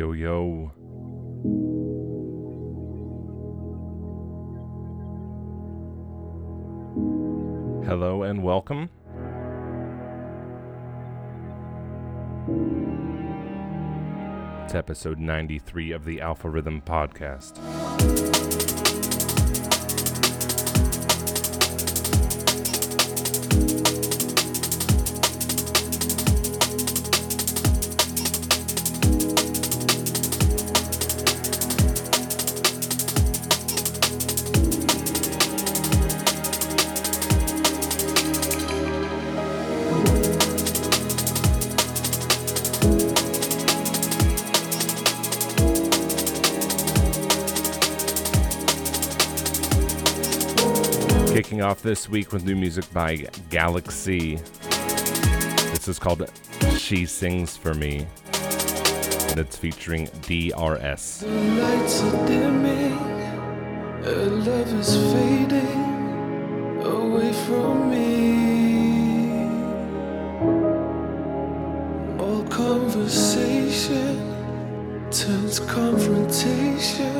Yo, yo. Hello and welcome. It's episode 93 of the Alpha Rhythm Podcast. This week with new music by Galaxy. This is called She Sings for Me, and it's featuring DRS. The lights are dimming, her love is fading away from me. All conversation turns confrontation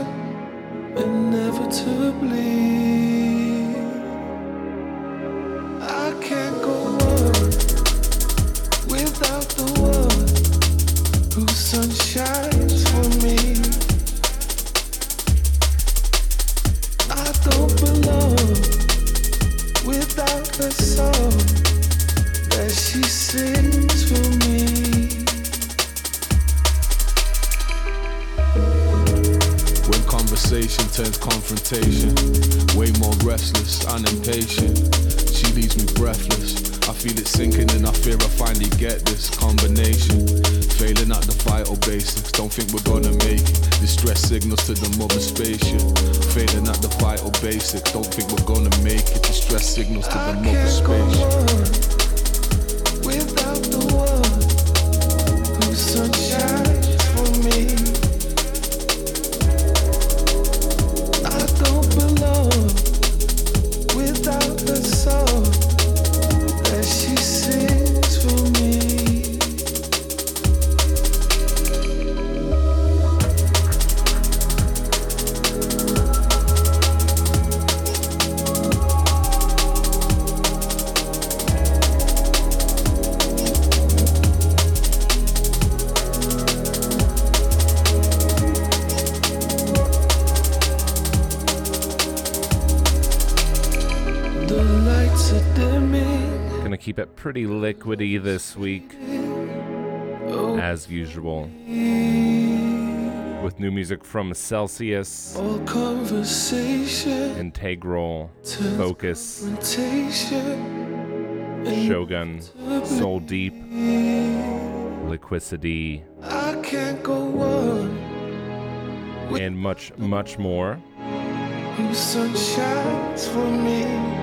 impatient. She leaves me breathless. I feel it sinking and I fear I finally get this combination. Failing at the vital basics, don't think we're gonna make it. Distress signals to the mother spaceship. Failing at the vital basics, don't think we're gonna make it. Distress signals to the mother spaceship. Pretty liquidy this week, as usual, with new music from Celsius, Integral, Focus, Shogun, Soul Deep, Liquidity, I can't go on and much, much more. whose sun shines for me.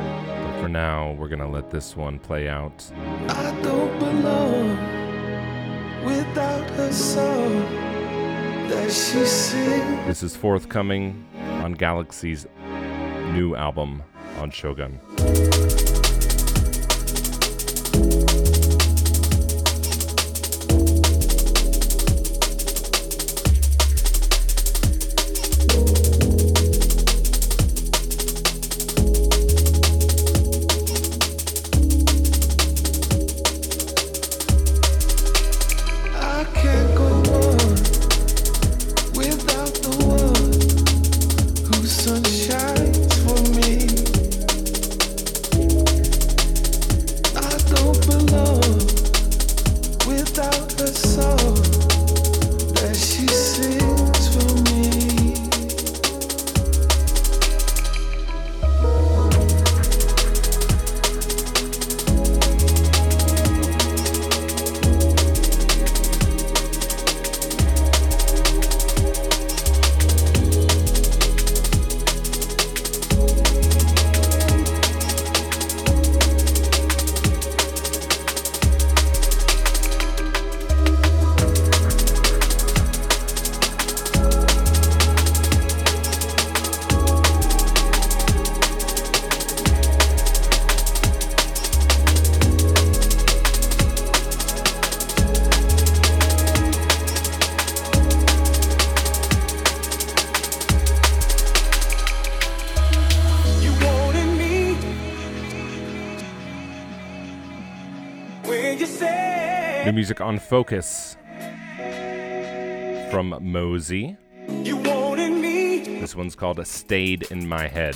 For now, we're gonna let this one play out. I don't belong without her song that she sings. This is forthcoming on Galaxy's new album on Shogun. on Focus from Mosey. This one's called Stayed in My Head.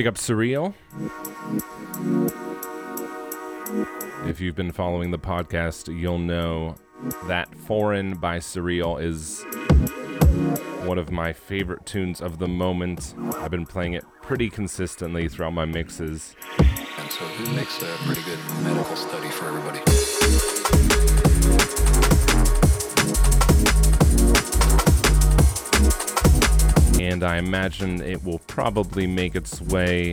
Big up Surreal. If you've been following the podcast, you'll know that Foreign by Surreal is one of my favorite tunes of the moment. I've been playing it pretty consistently throughout my mixes. And so it makes a pretty good medical study for everybody. and I imagine it will probably make its way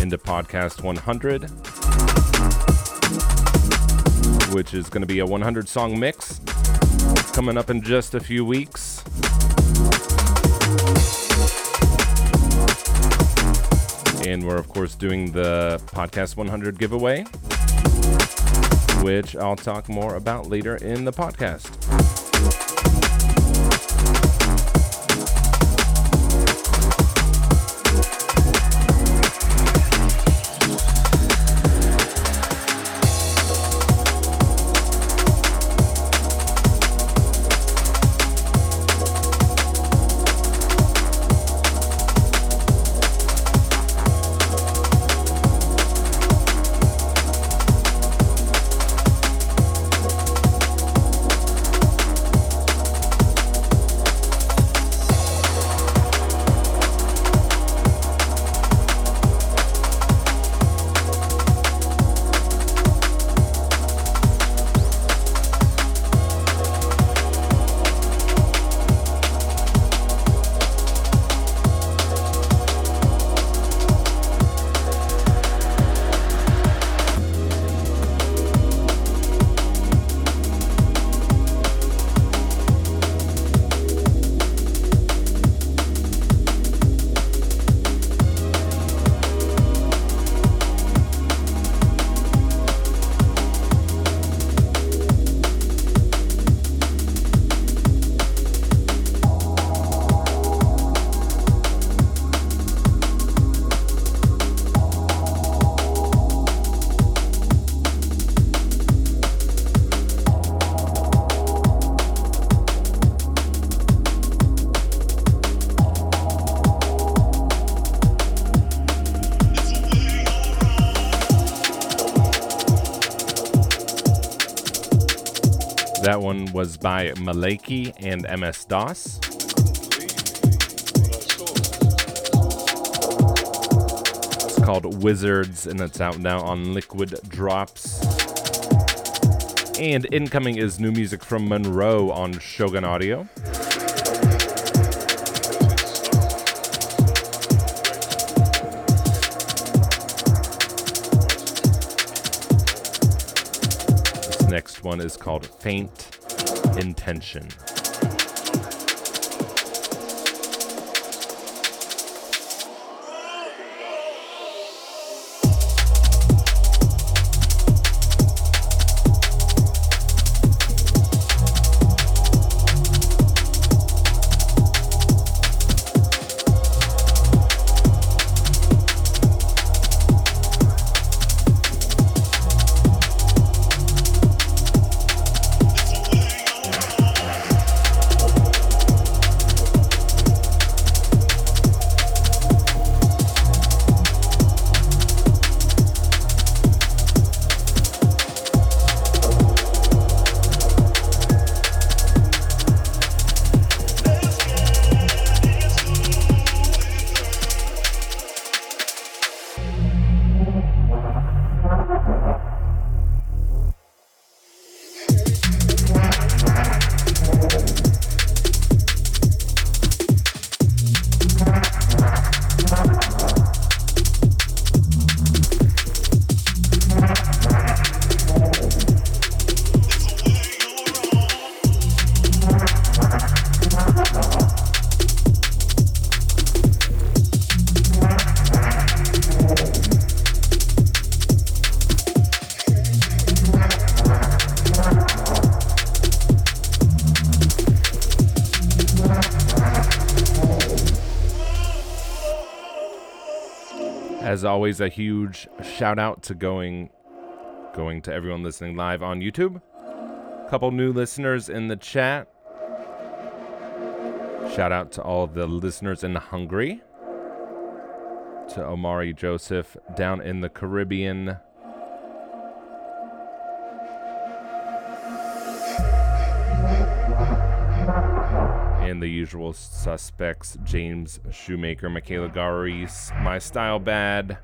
into podcast 100, which is going to be a 100 song mix coming up in just a few weeks. And we're, of course, doing the Podcast 100 giveaway, which I'll talk more about later in the podcast. Was by Malaki and MS DOS. It's called Wizards and it's out now on Liquid Drops. And incoming is new music from Monrroe on Shogun Audio. This next one is called Faint Intention. As always, a huge shout out to going going to everyone listening live on YouTube. Couple new listeners in the chat. Shout out to all the listeners in Hungary. To Omari Joseph down in the Caribbean. And the usual suspects James Shoemaker, Michaela Garis, My Style Bad,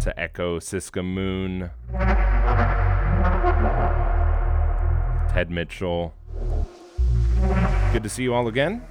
to Echo Siska Moon, Ted Mitchell. Good to see you all again.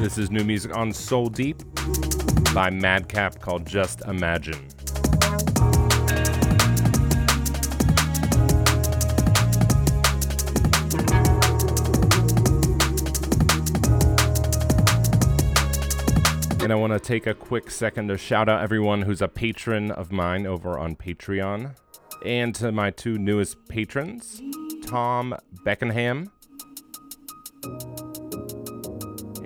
This is new music on Soul Deep by Madcap called Just Imagine. And I want to take a quick second to shout out everyone who's a patron of mine over on Patreon. And to my two newest patrons, Tom Beckenham.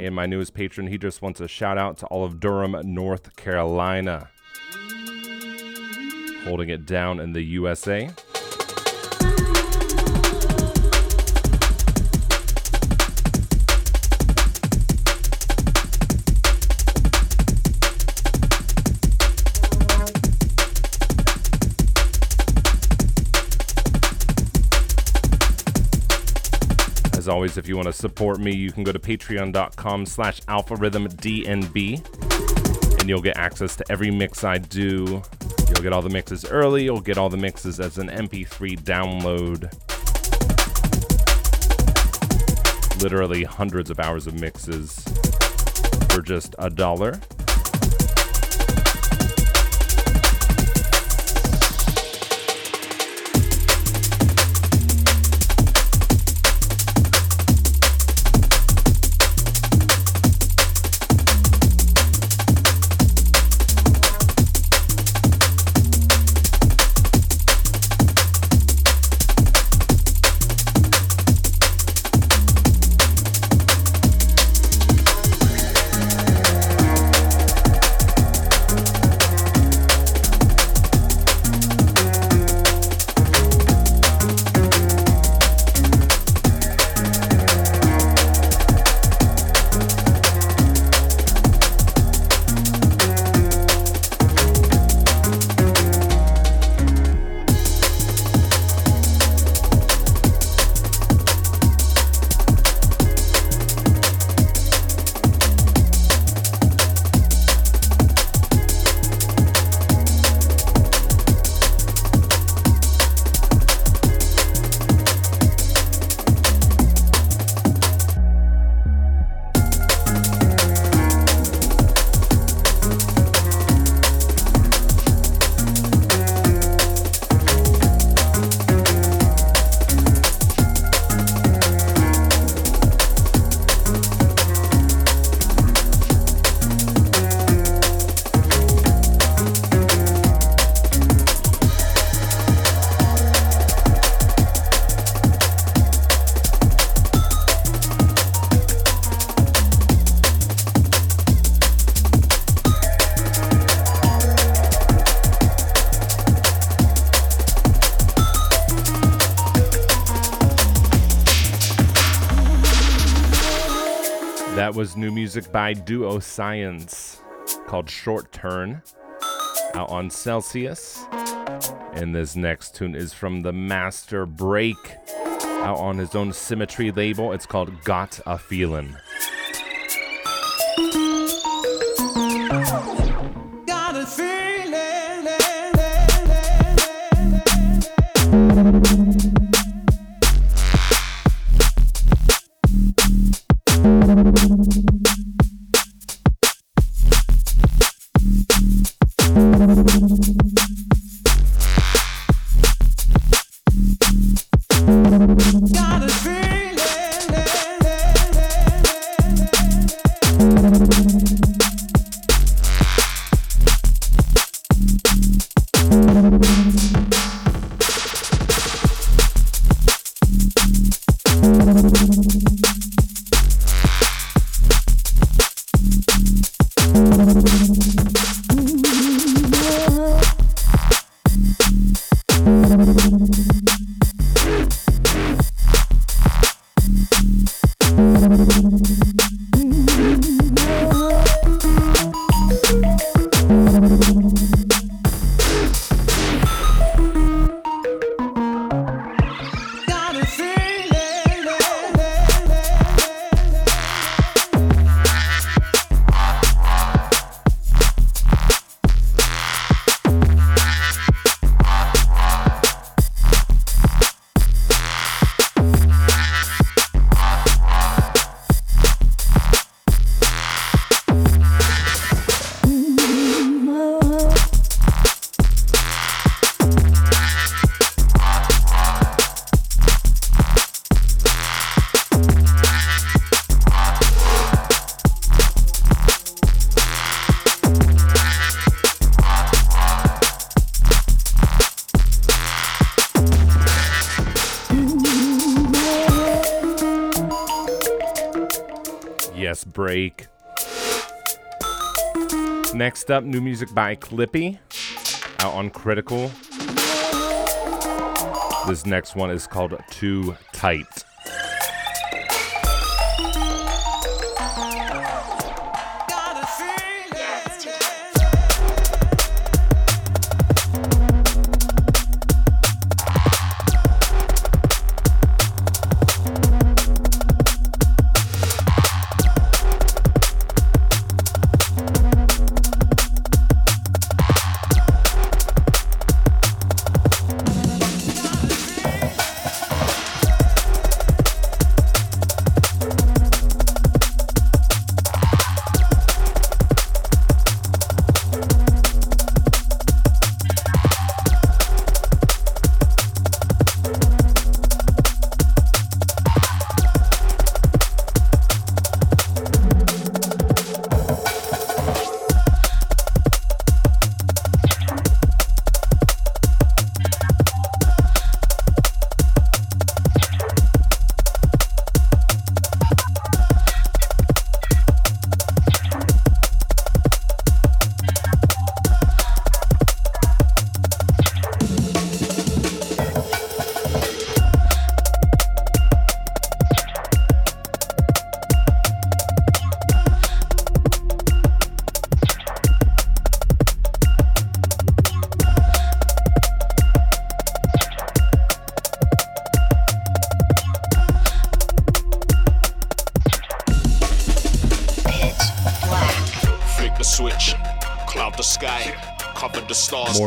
And my newest patron, he just wants a shout out to all of Durham, North Carolina. Holding it down in the USA. As always, if you want to support me, you can go to patreon.com slash alpharhythmdnb and you'll get access to every mix I do. You'll get all the mixes early, you'll get all the mixes as an MP3 download. Literally hundreds of hours of mixes for just a dollar. Music by Duo Science called Short Turn out on Celsius. And this next tune is from the Master Break out on his own Symmetry label. It's called Got a Feelin'. Next up, new music by Clippy out on Critical. This next one is called Too Tight.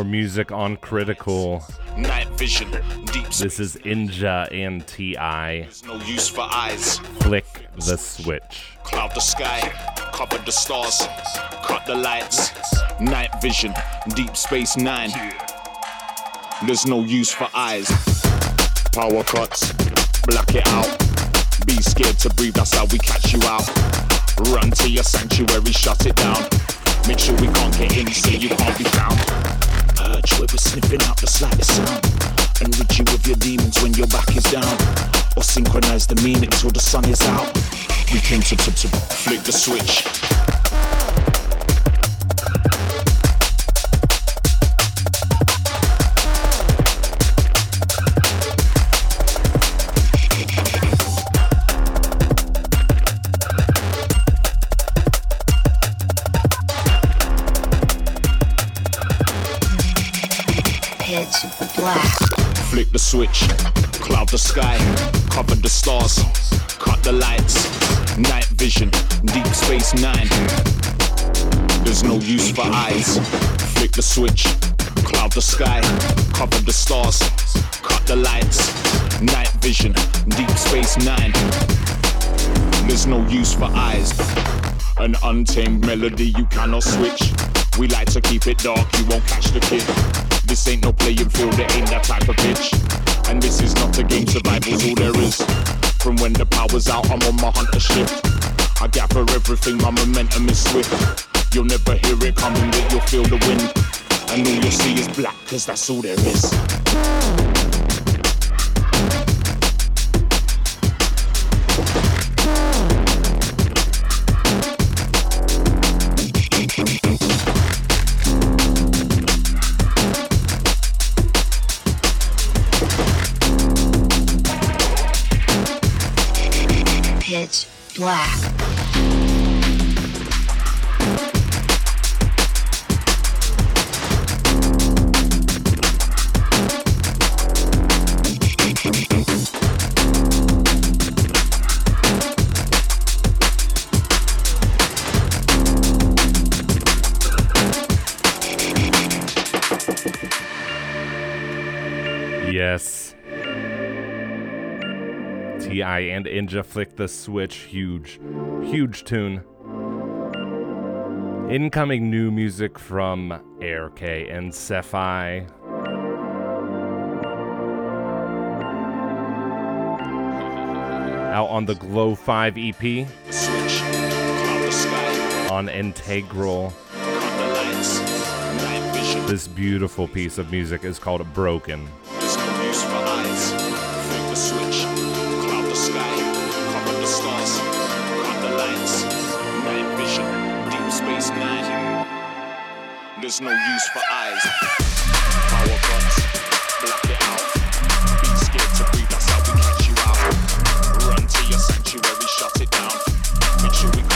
Music on Critical. Night vision, deep This is Inja and T.I. There's no use for eyes. Flick the Switch. Cloud the sky, cover the stars, cut the lights. Night vision, deep space nine. There's no use for eyes. Power cuts, black it out. Be scared to breathe, that's how we catch you out. Run to your sanctuary, shut it down. Make sure we can't get in, so you can't be found. Where we're sniffing out the slightest sound. and Enrich you with your demons when your back is down. Or synchronize the meaning till the sun is out. We came to, to, to flick the switch. Switch, cloud the sky, cover the stars, cut the lights, night vision, deep space nine. There's no use for eyes. Flick the switch, cloud the sky, cover the stars, cut the lights, night vision, deep space nine. There's no use for eyes. An untamed melody you cannot switch. We like to keep it dark, you won't catch the kid. This ain't no playing field, it ain't that type of pitch. And this is not a game, survival's all there is. From when the power's out, I'm on my hunter shift. I gather everything, my momentum is swift. You'll never hear it coming, but you'll feel the wind. And all you'll see is black, cause that's all there is. Black. T.I. and Inja flick the switch. Huge, huge tune. Incoming new music from Air K and Sephi. Out on the Glow 5 EP Switch, sky, on Integral. lights. This beautiful piece of music is called Broken. there's no use for eyes. Power cuts, black it out. Be scared to breathe, that's how we catch you out. Run to your sanctuary, shut it down. Make sure we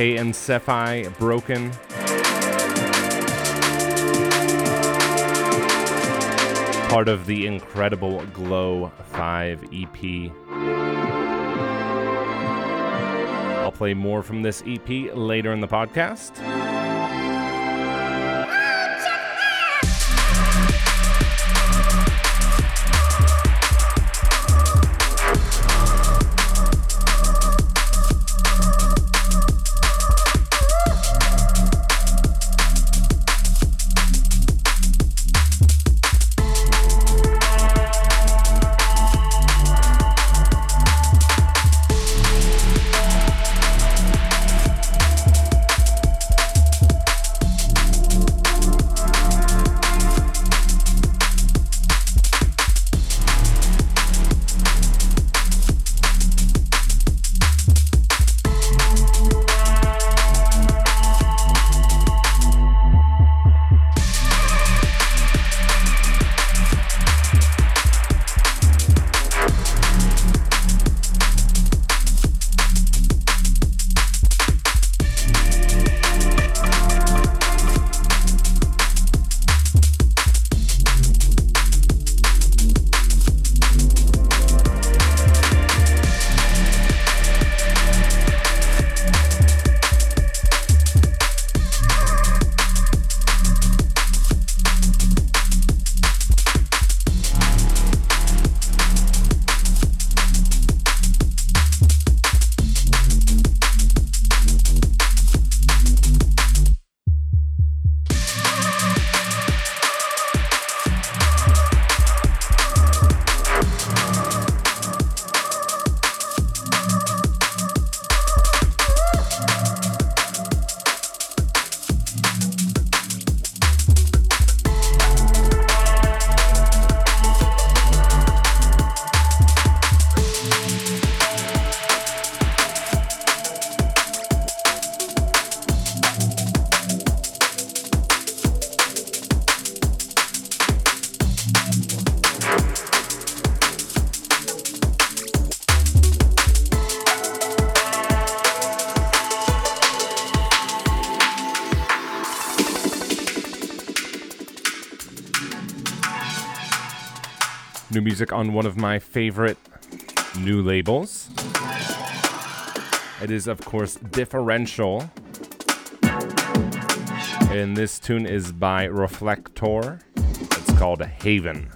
K and Sephi Broken. Part of the incredible Glow 5 EP. I'll play more from this EP later in the podcast. new music on one of my favorite new labels. It is, of course, Differential. And this tune is by Reflector. It's called Haven.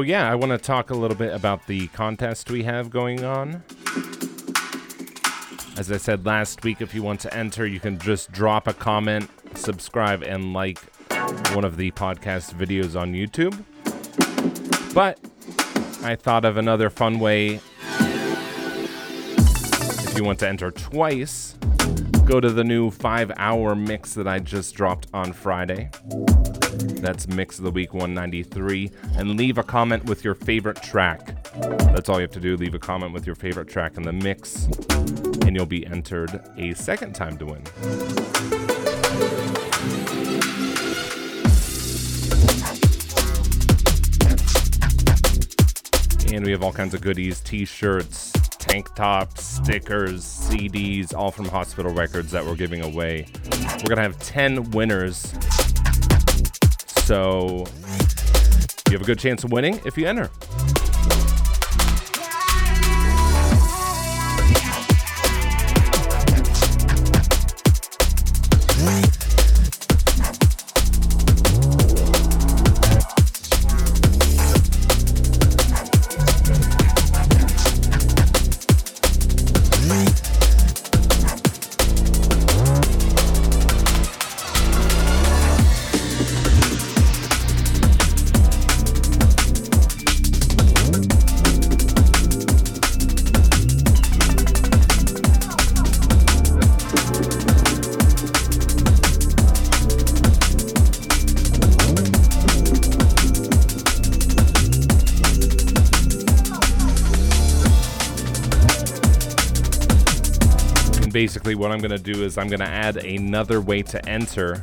So, yeah, I want to talk a little bit about the contest we have going on. As I said last week, if you want to enter, you can just drop a comment, subscribe, and like one of the podcast videos on YouTube. But I thought of another fun way. If you want to enter twice, go to the new five hour mix that I just dropped on Friday. That's Mix of the Week 193. And leave a comment with your favorite track. That's all you have to do. Leave a comment with your favorite track in the mix, and you'll be entered a second time to win. And we have all kinds of goodies t shirts, tank tops, stickers, CDs, all from Hospital Records that we're giving away. We're going to have 10 winners. So you have a good chance of winning if you enter. Basically, what I'm going to do is I'm going to add another way to enter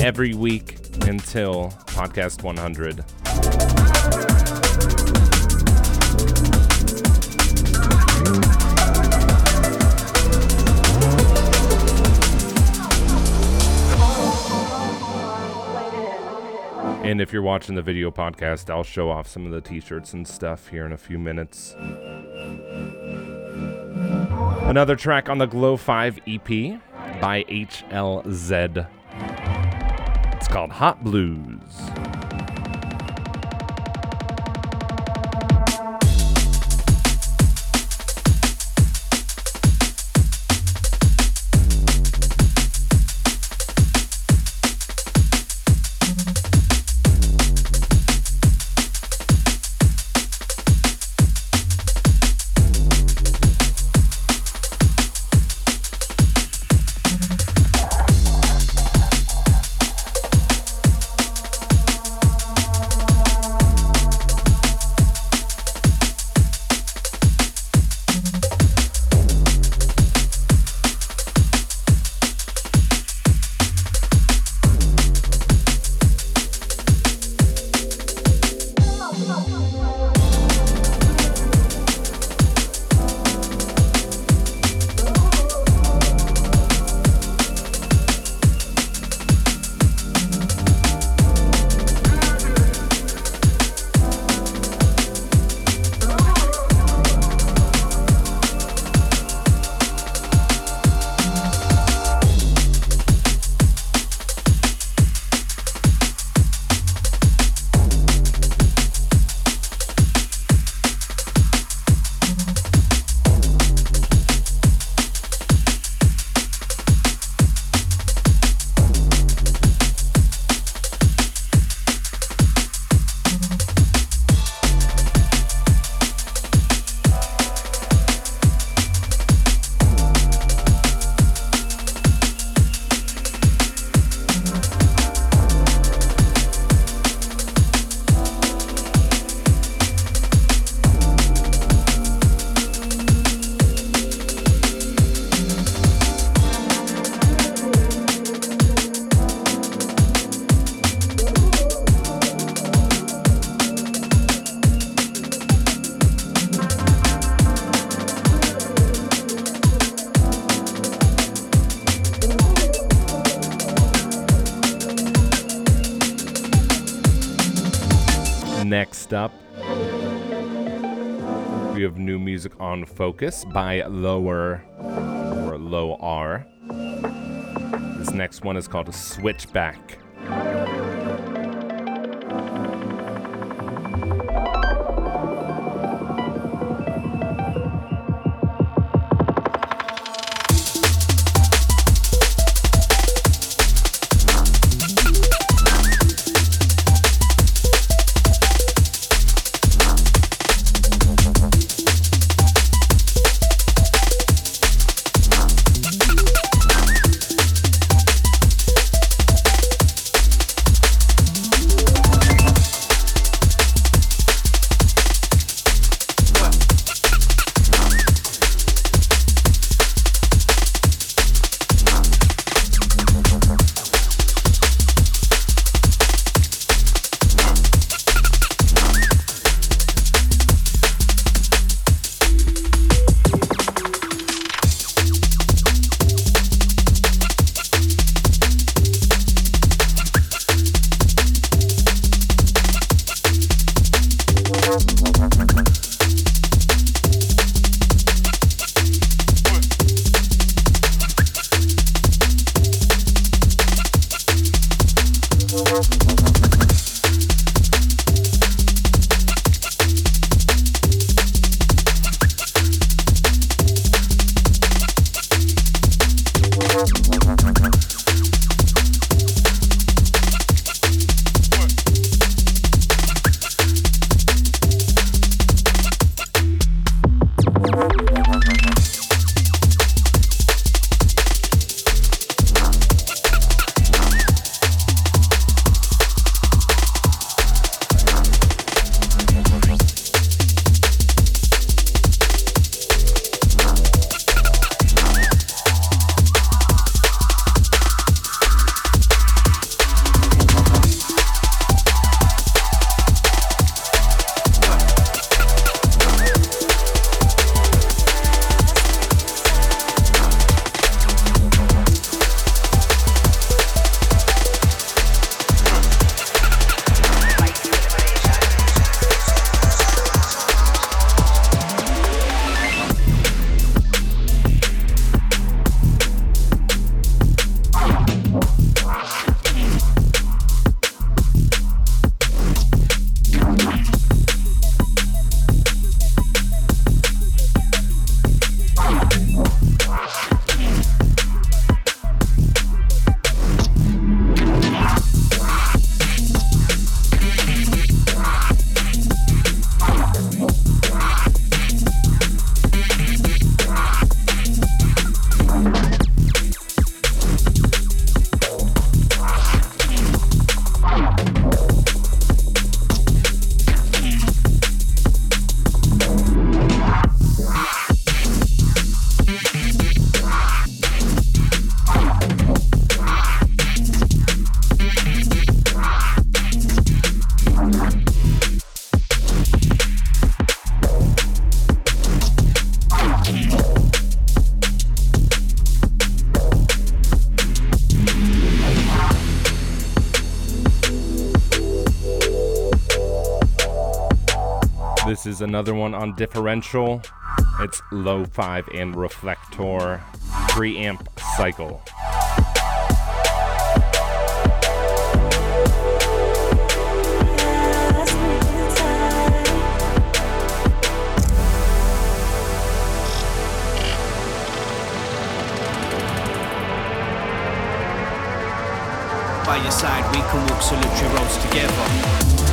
every week until podcast 100. And if you're watching the video podcast, I'll show off some of the t shirts and stuff here in a few minutes. Another track on the Glow 5 EP by HLZ. It's called Hot Blues. Next up, we have new music on Focus by Lower or Low R. This next one is called Switchback. Is another one on differential. It's low 5 and reflector preamp cycle. By your side, we can walk solitary roads together.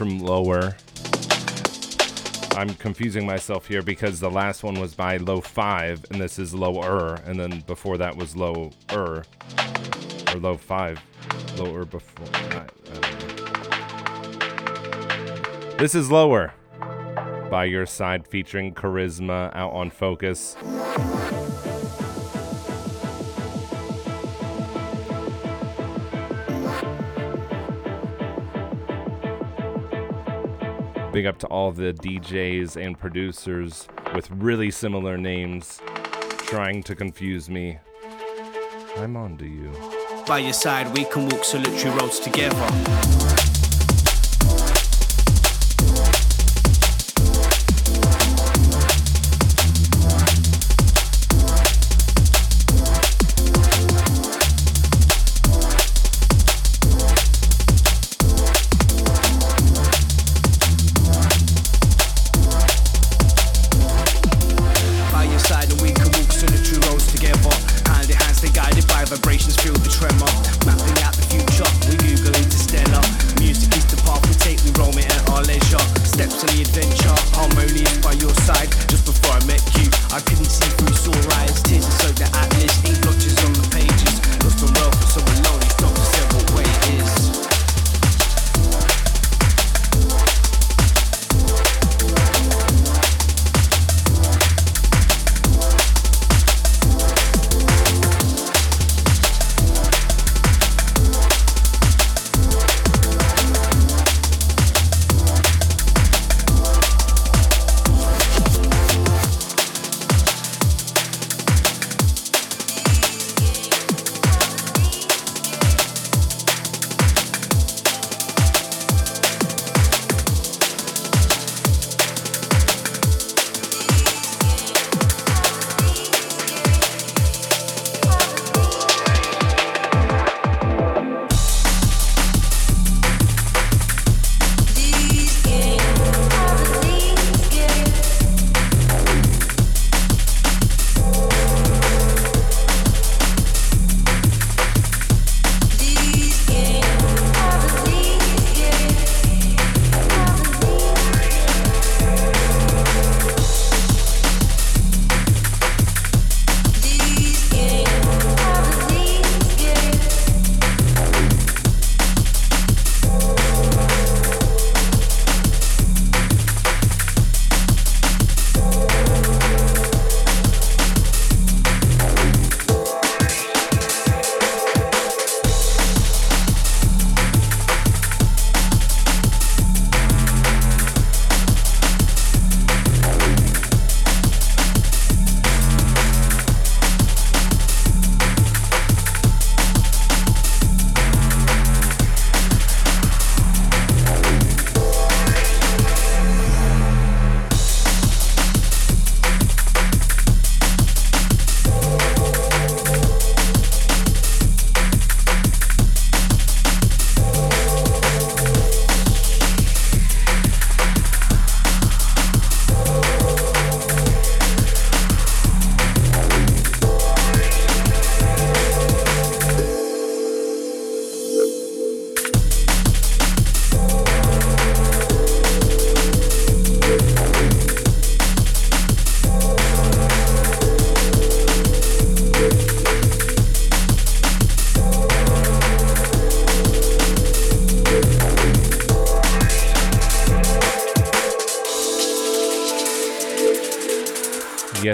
From Lower. I'm confusing myself here because the last one was by Low 5 and this is Lower, and then before that was Lower or Low 5. Lower before. I- I. This is Lower by Your Side featuring Charisma out on Focus. Big up to all the DJs and producers with really similar names trying to confuse me. I'm on to you. By your side, we can walk solitary roads together.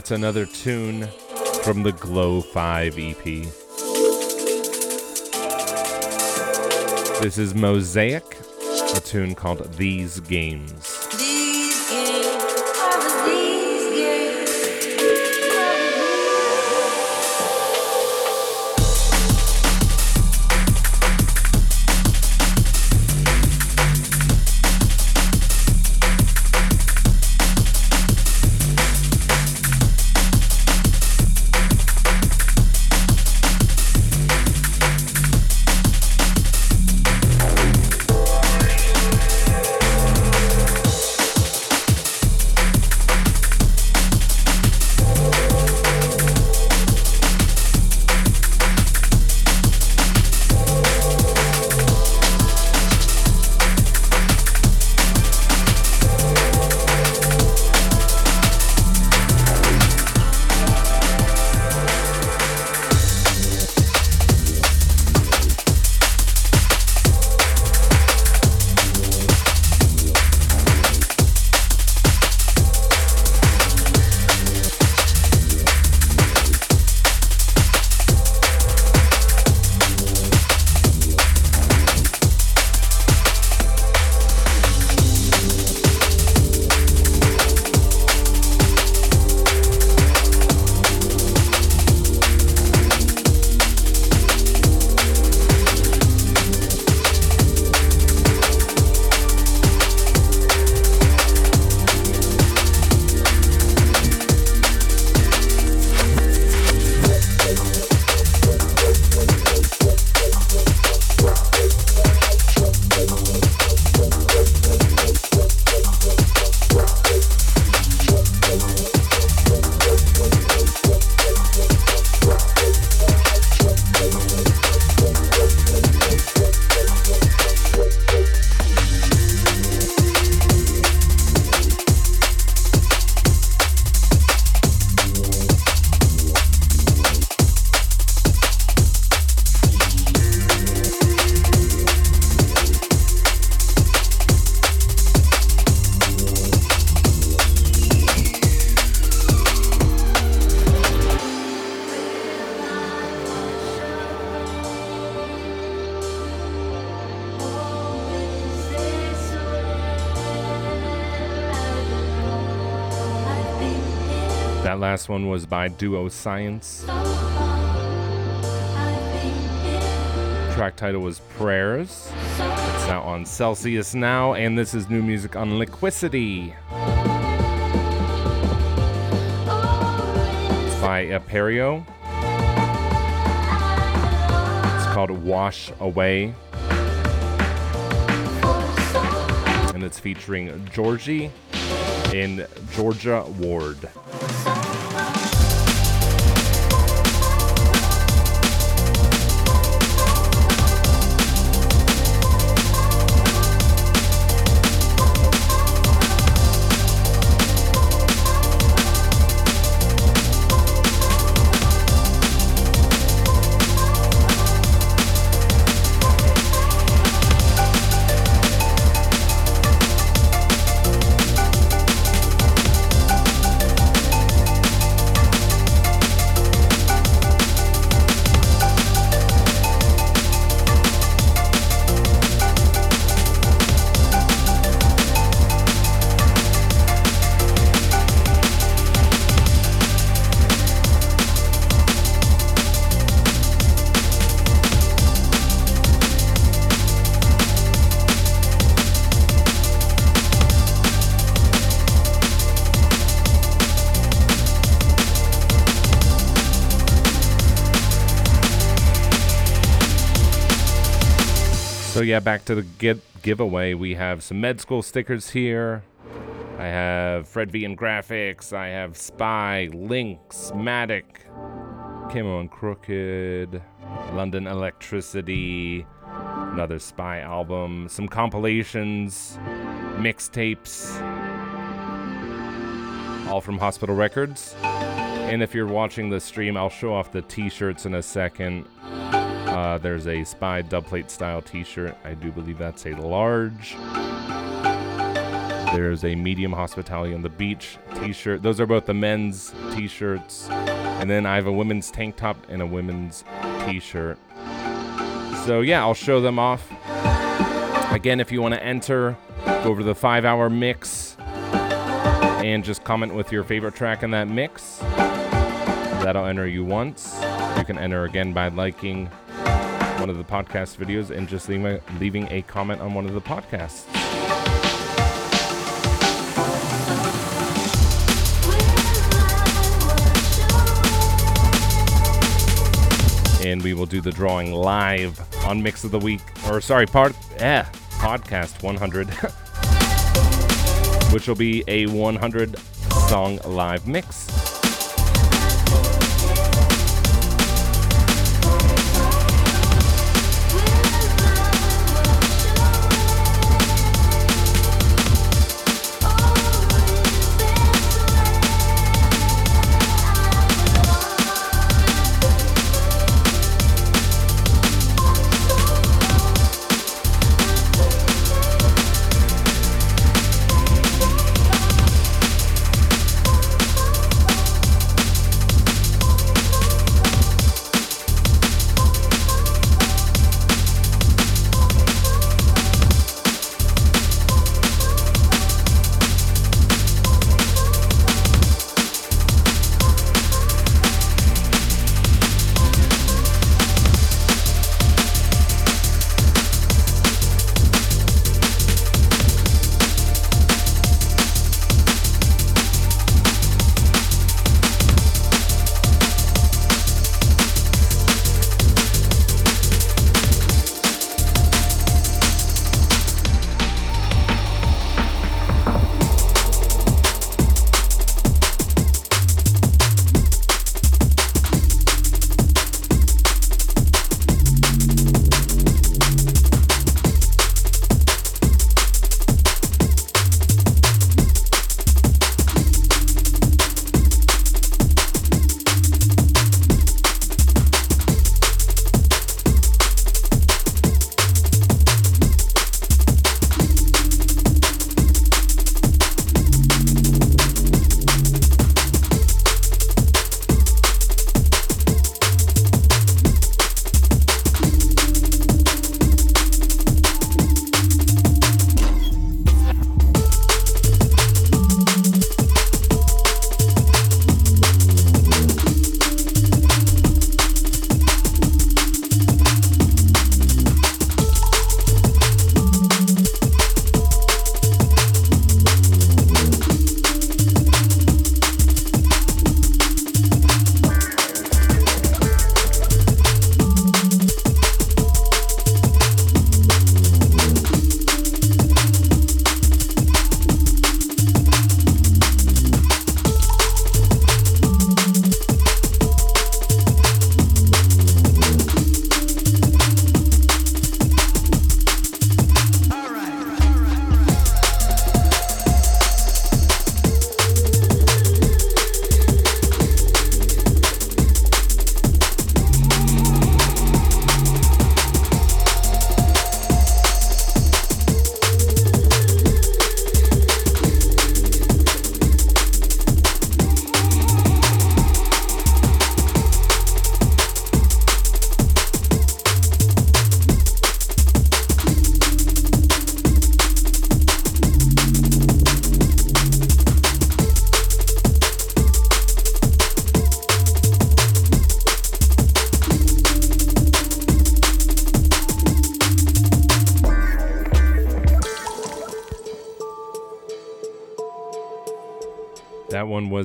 That's another tune from the Glow 5 EP. This is Mosaic, a tune called These Games. These games last one was by Duo Science. Track title was Prayers. It's out on Celsius now, and this is new music on Liquicity. It's by Aperio. It's called Wash Away. And it's featuring Georgie in Georgia Ward. So yeah, back to the gi- giveaway. We have some med school stickers here. I have Fred V and Grafix. I have Spy, Lynx, Matic, Camo and Krooked, London Electricity, another Spy album, some compilations, mixtapes, all from Hospital Records. And if you're watching the stream, I'll show off the t-shirts in a second. Uh, there's a Spy dubplate style t-shirt. I do believe that's a large. There's a medium hospitality on the beach t-shirt. Those are both the men's t-shirts. And then I have a women's tank top and a women's t-shirt. So yeah, I'll show them off. Again, if you want to enter, go over to the five hour mix and just comment with your favorite track in that mix. That'll enter you once. You can enter again by liking one of the podcast videos and just leaving a, leaving a comment on one of the podcasts. And we will do the drawing live on Mix of the Week, or sorry, part eh, podcast 100, which will be a 100 song live mix.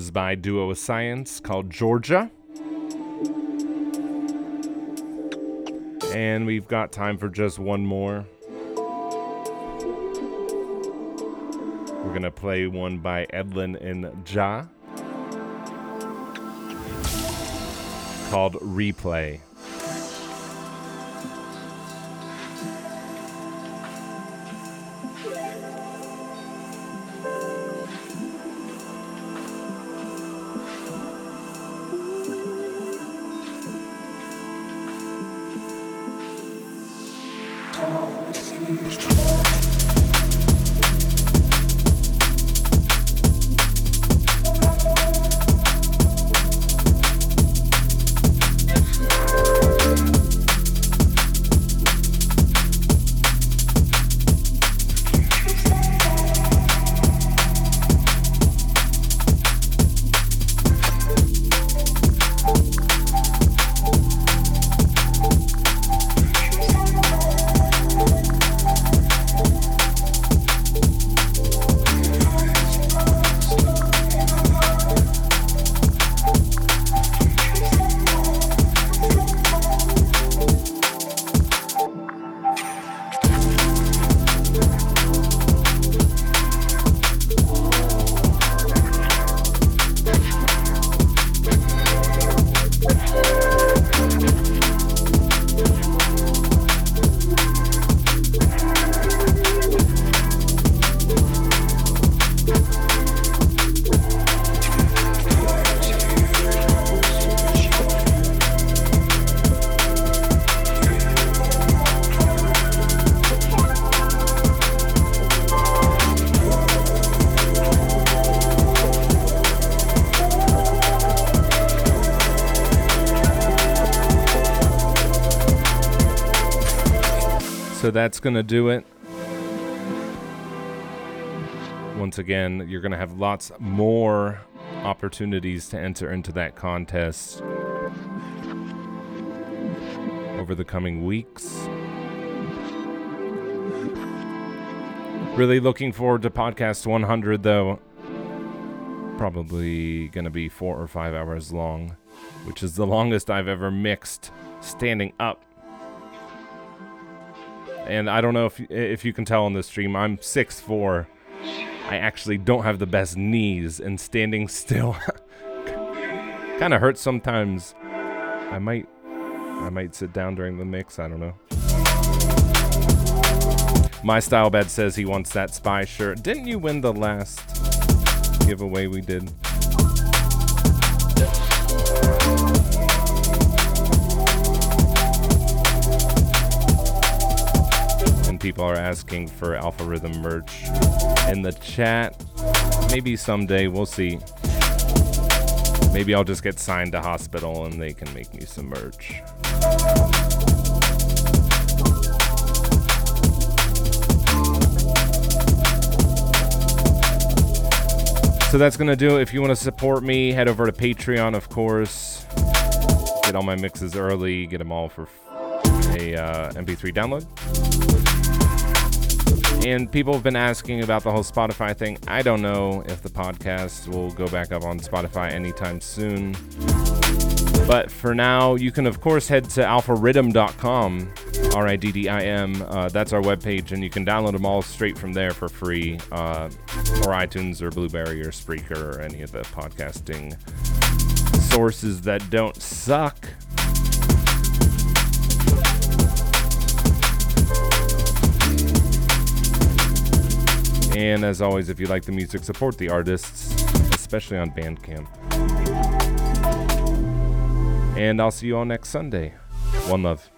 Was by Duo Science called Georgia. And we've got time for just one more. We're going to play one by Edlin and Ja called Replay. Szanowny Cynicz. To do it. Once again, you're to have lots more opportunities to enter into that contest over the coming weeks. Really looking forward to podcast 100, though. Probably going to be four or five hours long, which is the longest I've ever mixed standing up and I don't know if if you can tell on the stream, I'm 6'4". I actually don't have the best knees, and standing still kind of hurts sometimes. I might I might sit down during the mix. I don't know. My style bed says he wants that spy shirt. Didn't you win the last giveaway we did? People are asking for Alpha Rhythm merch in the chat. Maybe someday, we'll see. Maybe I'll just get signed to hospital and they can make me some merch. So that's going to do it. If you want to support me, head over to Patreon, of course. Get all my mixes early, get them all for a uh, MP3 download. And people have been asking about the whole Spotify thing. I don't know if the podcast will go back up on Spotify anytime soon. But for now, you can, of course, head to alphariddim.com, R I D D I M. Uh, that's our webpage, and you can download them all straight from there for free, uh, or iTunes, or Blubrry, or Spreaker, or any of the podcasting sources that don't suck. And as always, if you like the music, support the artists, especially on Bandcamp. And I'll see you all next Sunday. One love.